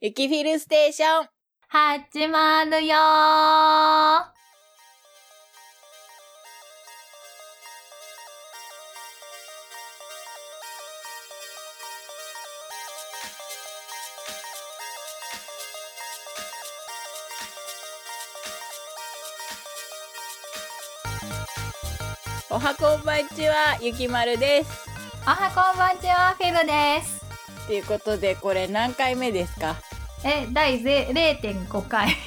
雪フィルステーション。始まるよーおはこんばんちは、ゆきまるです。おはこんばんちは、フィルです。ということで、これ何回目ですか？え、第ぜ0.5回。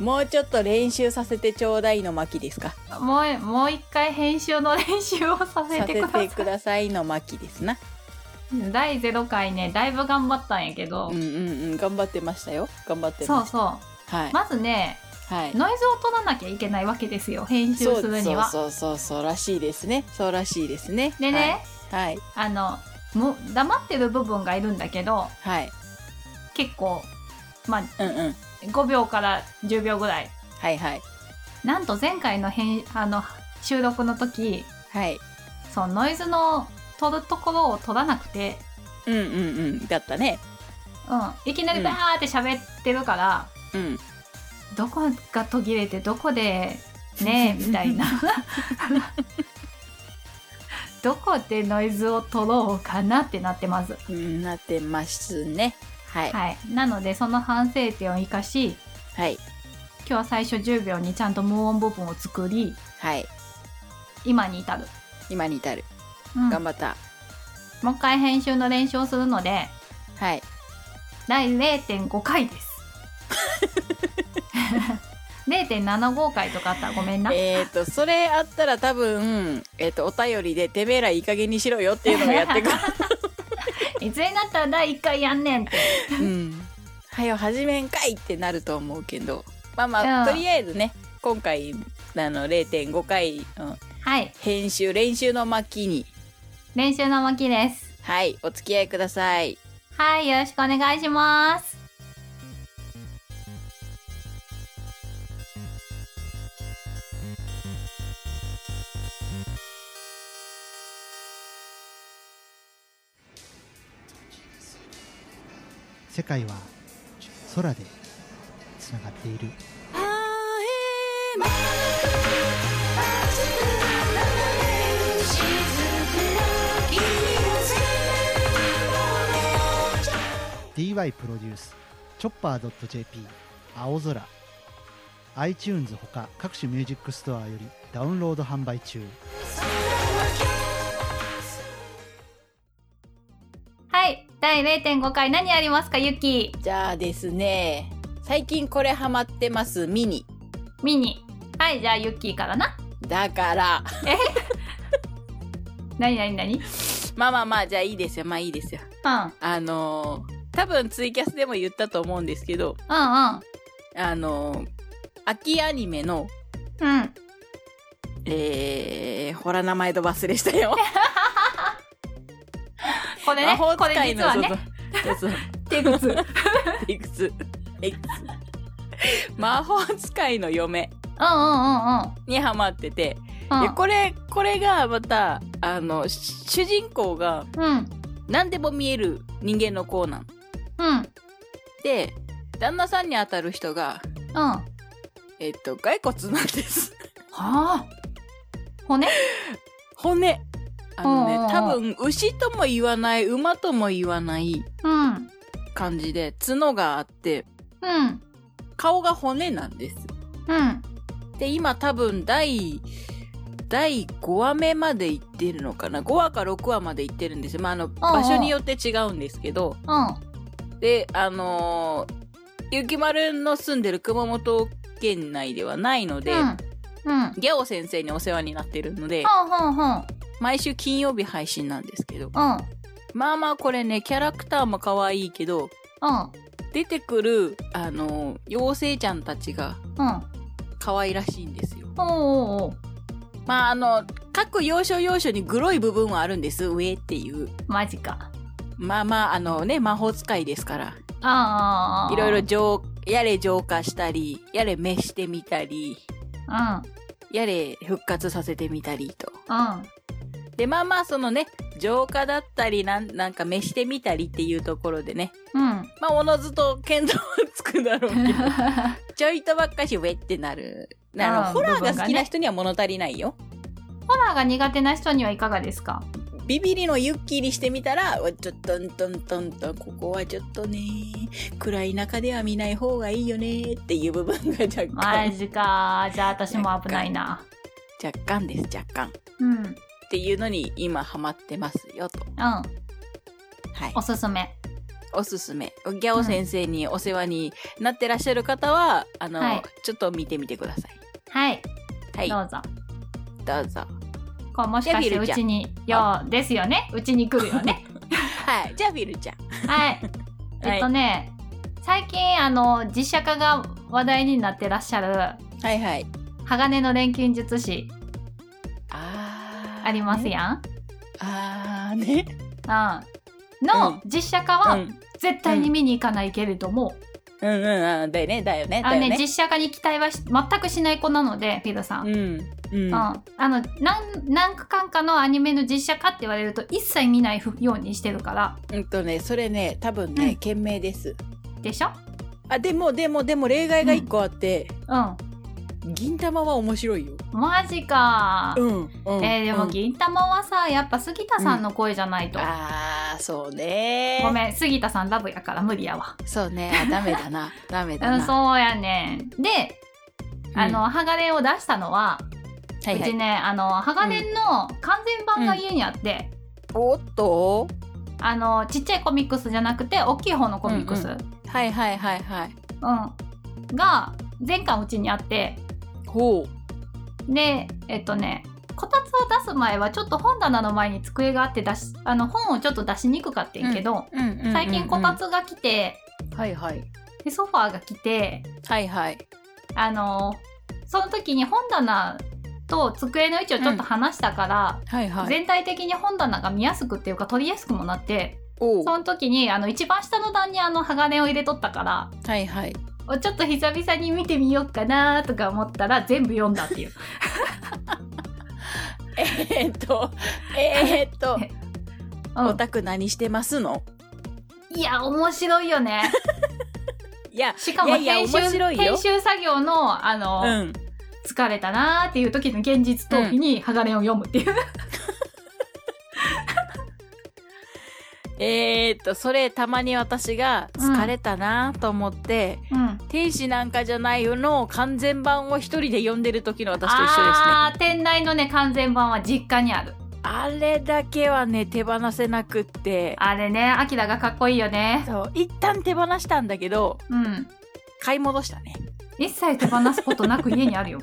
もうちょっと練習させてちょうだいの巻ですか？もう、もう一回編集の練習をさせてください。の巻ですな。第0回ね、だいぶ頑張ったんやけどうん、うんうん、頑張ってましたよ。頑張って。そうそう。はい。まずね、はい。ノイズを取らなきゃいけないわけですよ、編集するには。そうそうそうそうらしいですね。そうらしいですね。でね、はい。あの、も黙ってる部分がいるんだけど、はい。はい。結構、まあ、うんうん。5秒から10秒ぐらい。はいはい。なんと前回の編あの収録の時はい。そうノイズの取るところを取らなくて、うんうんうん。だったね。うん、いきなりバーって喋ってるから、うん。どこが途切れてどこでねえみたいな どこでノイズを取ろうかなってなってます、うん、なってますね。はい。はい、なのでその反省点を生かしはい。今日は最初10秒にちゃんと無音部分を作りはい。今に至る、今に至る。うん、も頑張った。う一回編集の練習をするのではい。第0.5回です。0.75回とかあった？らごめんな。えっ、と、それあったら多分、えっ、と、お便りで、てめえらいい加減にしろよっていうのをやってくる。いつになったら第1回やんねんって。うん。はよ、始めんかいってなると思うけど。まあまあ、うんとりあえずね、今回、あの、0.5回、うんはい。編集、練習の巻に、練習の巻です。はい、お付き合いください。はい。よろしくお願いします。世界は空でつながっている「DY プロデュースチョッパー .jp 青空」iTunes ほか各種ミュージックストアよりダウンロード販売中。第0.5回何やりますか、ゆき。じゃあですね、最近これハマってます、ミニ。ミニ。はい。じゃあ、ゆっきーからな。だから、なになになにうん。まあまあまあ、じゃあいいですよ。まあいいですよ。うんあのー多分ツイキャスでも言ったと思うんですけど、うん。あのー秋アニメの、うん。えー、ほら名前と忘れしたよ。これね、魔法これ使いの、実はね、そうそう。手靴。いくついくつ魔法使いの嫁うんうんうんうん。にハマってて、うんでこれ、これがまた、あの、し主人公がうん。何でも見える人間の子なん。うん。で、旦那さんに当たる人が、うん。はえっと、骸骨なんです。あ。骨？骨。あのね多分、牛とも言わない、馬とも言わないうん。感じで、角があって、うん。顔が骨なんです。うん。で、今多分、第、第5話目まで行ってるのかな ?5 話か6話まで行ってるんですよ。まあ、あの、場所によって違うんですけど、うん。で、あのー、ゆきまるの住んでる熊本県内ではないので、うん。うん。ギャオ先生にお世話になってるので。毎週金曜日配信なんですけど、うん。まあまあこれね、キャラクターも可愛いけど、うん。出てくる、あのー、妖精ちゃんたちがうん。可愛らしいんですよ。おうおうおうまああの、各要所要所にグロい部分はあるんです、上っていう。マジか。まあまあ、あのね、魔法使いですから。ああ。いろいろ浄、やれ浄化したり、やれ召してみたり、うん。やれ復活させてみたりと。うん。で、まあまあ、そのね、浄化だったりなんなんか召してみたりっていうところでねうん。まあおのずと見当はつくだろうけど ちょいとばっかしウェってなるあのうんホラーが好きな人には物足りないよ、ホラーが苦手な人にはいかがですか？ビビりのゆっきりしてみたらおちょっとんとんとんとここはちょっとね暗い中では見ない方がいいよねっていう部分が若マ干ジか。じゃあ私も危ないな。若干です若干うん。うん。っていうのに今ハマってますよとはいおすすめ。おすすめギャオ先生にお世話になってらっしゃる方は、あの、はいちょっと見てみてくださいはい。はいどうぞ。どうぞこうもしかしてじゃあフィルちゃんうちに、ようですよね。うちに来るよね。はいじゃあフィルちゃん はい。えっとね、最近あの実写化が話題になってらっしゃるはいはい鋼の錬金術師あーありますねやん。あーね。うん。の実写化はうん。絶対に見に行かないけれども、うんうん。うんだよね。だよね。あのねね。実写化に期待はし全くしない子なのでフィルさん。うん。うん。うん、あの何何巻かのアニメの実写化って言われると一切見ないようにしてるから。うんとねそれね多分ね、うん。賢明です。でしょ？あでもでもでも例外が一個あって、うん銀玉は面白いよ。マジか、うん、うんえーでもうん。銀玉はさやっぱ杉田さんの声じゃないと、あーそうね。ごめん杉田さんラブやから無理やわ。そうね。あダメだな。ダメだな。うんそうやねん。であの、ハガレンを出したのは、はいうはい。ちねあのハガレンの完全版が家にあって、おっと？あのちっちゃいコミックスじゃなくて大きい方のコミックス、うん。はいはいはいはい。うん。が全巻うちにあってほでえっとねこたつを出す前はちょっと本棚の前に机があって出しあの本をちょっと出しにくかったんけど、う、うんうんうんうん。最近こたつが来てはいはい。でソファーが来てはいはい。あのその時に本棚と机の位置をちょっと離したから、はいはい。全体的に本棚が見やすくっていうか取りやすくもなってその時にあの一番下の段にあの鋼を入れとったからはいはいおちょっと久々に見てみようかなとか思ったら全部読んだっていう。えー、っとえー、っ とうんオタク何してますの？いや面白いよね。いやしかも編集や面白いよ編集作業のあの、うん疲れたなーっていう時の現実逃避に鋼を読むっていう。えー、っとそれたまに私が疲れたなと思って、うん。天使なんかじゃないよの完全版を一人で読んでる時の私と一緒ですねあー店内のね完全版は実家にある。あれだけはね手放せなくってあれねアキラがかっこいいよね。そう一旦手放したんだけどうん。買い戻したね一切手放すことなく家にあるよ。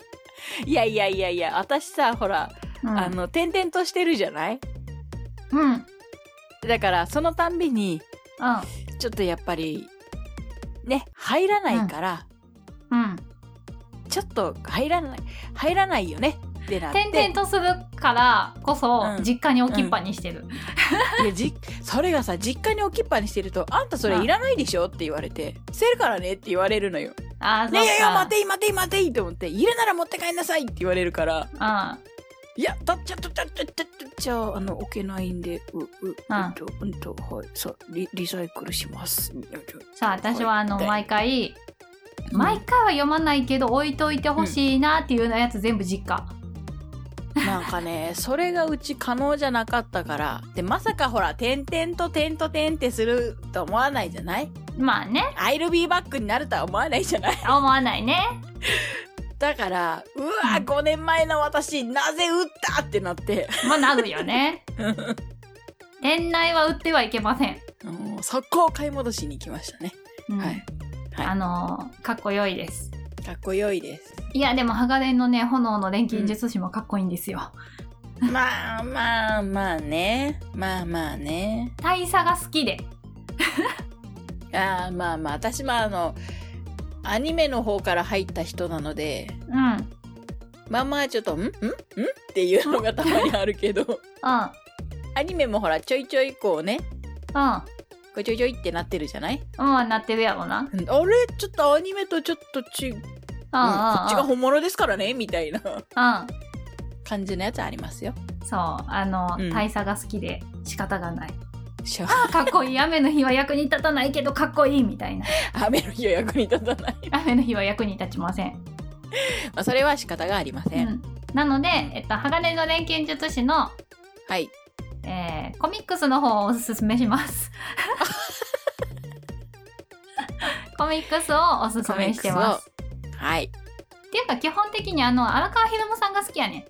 いやいやいやいや私さほら、うん。あの転々としてるじゃない？うん。うん。だからそのたんびにちょっとやっぱりね入らないから、うん。ちょっと入らない入らないよねってなって転々とするからこそ、うん実家に置きっぱにしてる。いやじそれがさ実家に置きっぱにしてると「あんたそれいらないでしょ?」って言われて「捨てるからね」って言われるのよ。あー、ねいやいや待てい待てい待ていと思って「いるなら持って帰んなさい」って言われるから「いやだっちゃっちゃっちゃっちゃっちゃああの置けないんでうううん。とうんとはい。さリリサイクルします」さあ私はあのはい。毎回うん。毎回は読まないけど置いといてほしいなっていうようなやつ全部実家。なんかね それがうち可能じゃなかったからでまさかほら点々と点と点ってすると思わないじゃない？まあね。アイルビーバックになるとは思わないじゃない？思わないね。だからうわ、うん5年前の私なぜ打ったってなってまあなるよね。店内は売ってはいけません。速攻買い戻しに行きましたね、うんはいはいあのーかっこよいです。かっこよいですいやでも鋼のね炎の錬金術師もかっこいいんですよ。まあまあまあねまあまあね大佐が好きで。あーまあまあ私もあのアニメの方から入った人なのでうん。うん。まあまあちょっと「ん？ん？ん?」っていうのがたまにあるけどアニメもほらちょいちょいこうねうん。こうちょいちょいってなってるじゃない？うん、なってるやろな。うんうんあれ？ちょっとアニメとちょっとち、うん、こっちが本物ですからね？みたいなうん。うん。感じのやつありますよそうあの、うん大佐が好きで仕方がないしょ。あーかっこいい。雨の日は役に立たないけどかっこいいみたいな。雨の日は役に立たない、雨の日は役に立ちません、まあ、それは仕方がありません、うん、なので、えっと、鋼の錬金術師の、はい。えーコミックスの方をおすすめします。コミックスをおすすめしてます。はい。っていうか基本的にあの荒川博さんが好きやねん。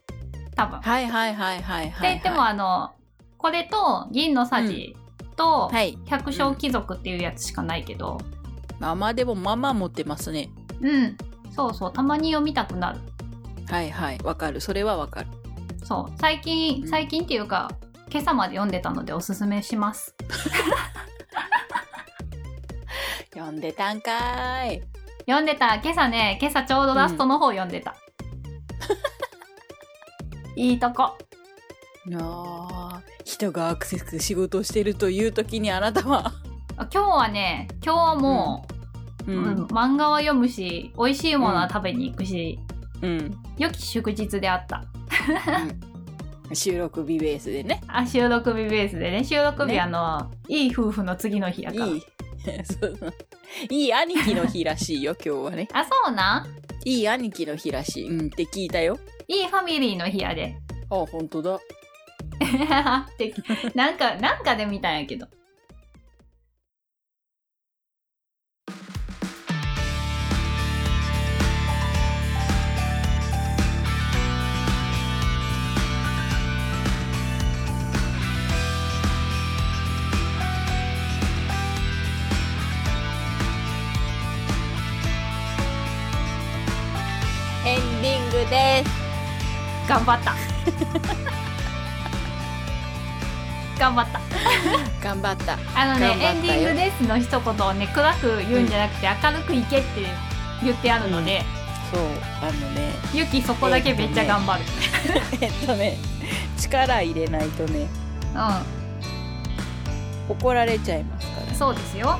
多分、はいはいはいはいってはい。言ってもあのこれと銀のさじとはい。百姓貴族っていうやつしかないけど。まあまあでもまあまあ持ってますね。うん、そうそう。たまに読みたくなる。はいはい。わかる。それはわかる。そう。最近うん。最近っていうか今朝まで読んでたのでおすすめします。読んでたんかーい。読んでた。今朝ね今朝ちょうどラストの方読んでた、いいとこあー人がアクセス仕事をしてるという時にあなたは。今日はね今日はもうう、うん。漫画は読むし美味しいものは食べに行くし、うん、良き祝日であった。うん。収録日ベースでね。あ収録日ベースでね。収録日、ね。あのいい夫婦の次の日やから。いい。いい兄貴の日らしいよ 今日はね。あそうなん？いい兄貴の日らしい。うんって聞いたよ。いいファミリーの日やで。あ本当だ なんかなんかで見たんやけど。エンディングです。頑張った頑張った。頑張った。あのねエンディングですの一言をね暗く言うんじゃなくて、明るくいけって言ってあるので、そうあのね。ゆきそこだけめっちゃ頑張る、えっとね 力入れないとね怒られちゃいますかうんそうですよ。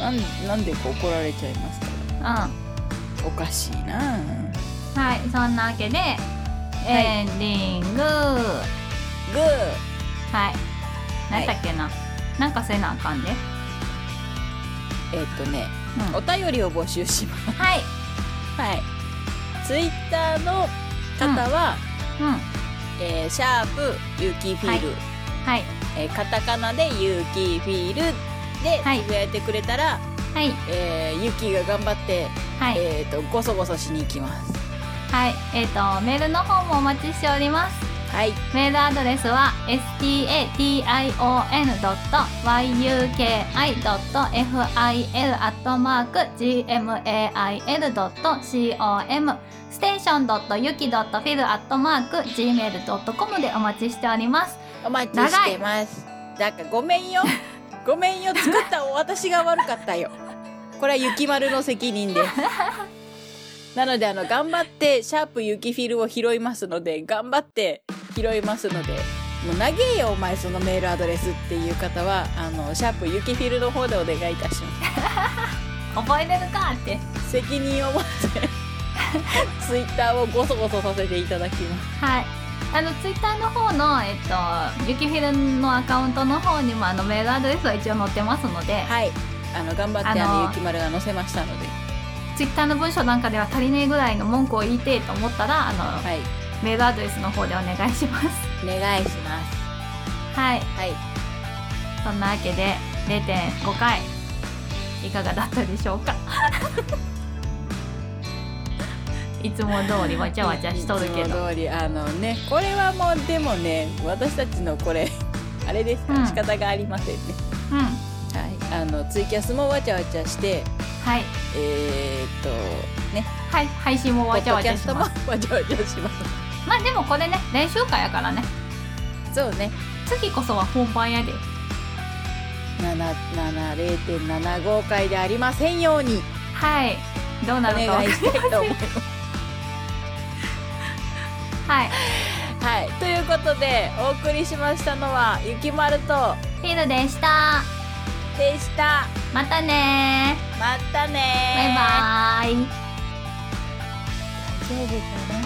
らなんなんでこう怒られちゃいますかうん。らおかしいな。はいそんなわけで、エンディング。グはい。何だっけな、なんかせなあかんで、ーえっとねうん。お便りを募集します。はい。はい。ツイッターの方は、うん。えーシャープゆきフィル、はい。えーカタカナでゆきフィルではい。つぶやいてくれたら、はい。えーゆきが頑張って、はい、えー、とごそごそしに行きます。はい。えっ、とメールの方もお待ちしておりますはい。メールアドレスは station.tion.fil.gmail.com ステーション .yuki.fil.gmail.com でお待ちしております。お待ちしてます。なんかごめんよ。ごめんよ。作った私が悪かったよ。これはゆきまるの責任です。なのであの頑張ってシャープゆきフィルを拾いますので頑張って拾いますのでもう長えよお前そのメールアドレスっていう方はあのシャープゆきフィルの方でお願いいたしま 覚えれるかって。す責任を持って ツイッターをごそごそさせていただきます。はい。あのツイッターの方のえっとゆきフィルのアカウントの方にもあのメールアドレスは一応載ってますので、はい。あの頑張ってあのゆきまるが載せましたので。ツイッターの文章なんかでは足りないぐらいの文句を言いてえと思ったらあの、はいメールアドレスの方でお願いします。お願いします。はい。はい。そんなわけで0.5回いかがだったでしょうか？いつも通りわちゃわちゃしとるけいつども通りあのねこれはもうでもね私たちのこれ あれですか？ら、うん。仕方がありませんね。うん。はい。あのツイキャスもわちゃわちゃしてはい。えー、っとね。はい。配信もポわちゃわちッドキャストもゃしますわちゃわちゃしますまあでもこれね練習会やからね。そうね。次こそは本番やで。770.75回でありませんように。はい。どうおなるか願いしたいと思いますはい。はい。ということでお送りしましたのはゆきまるとフィルでした。でした。またね。またねバイバーイ。大丈夫かな？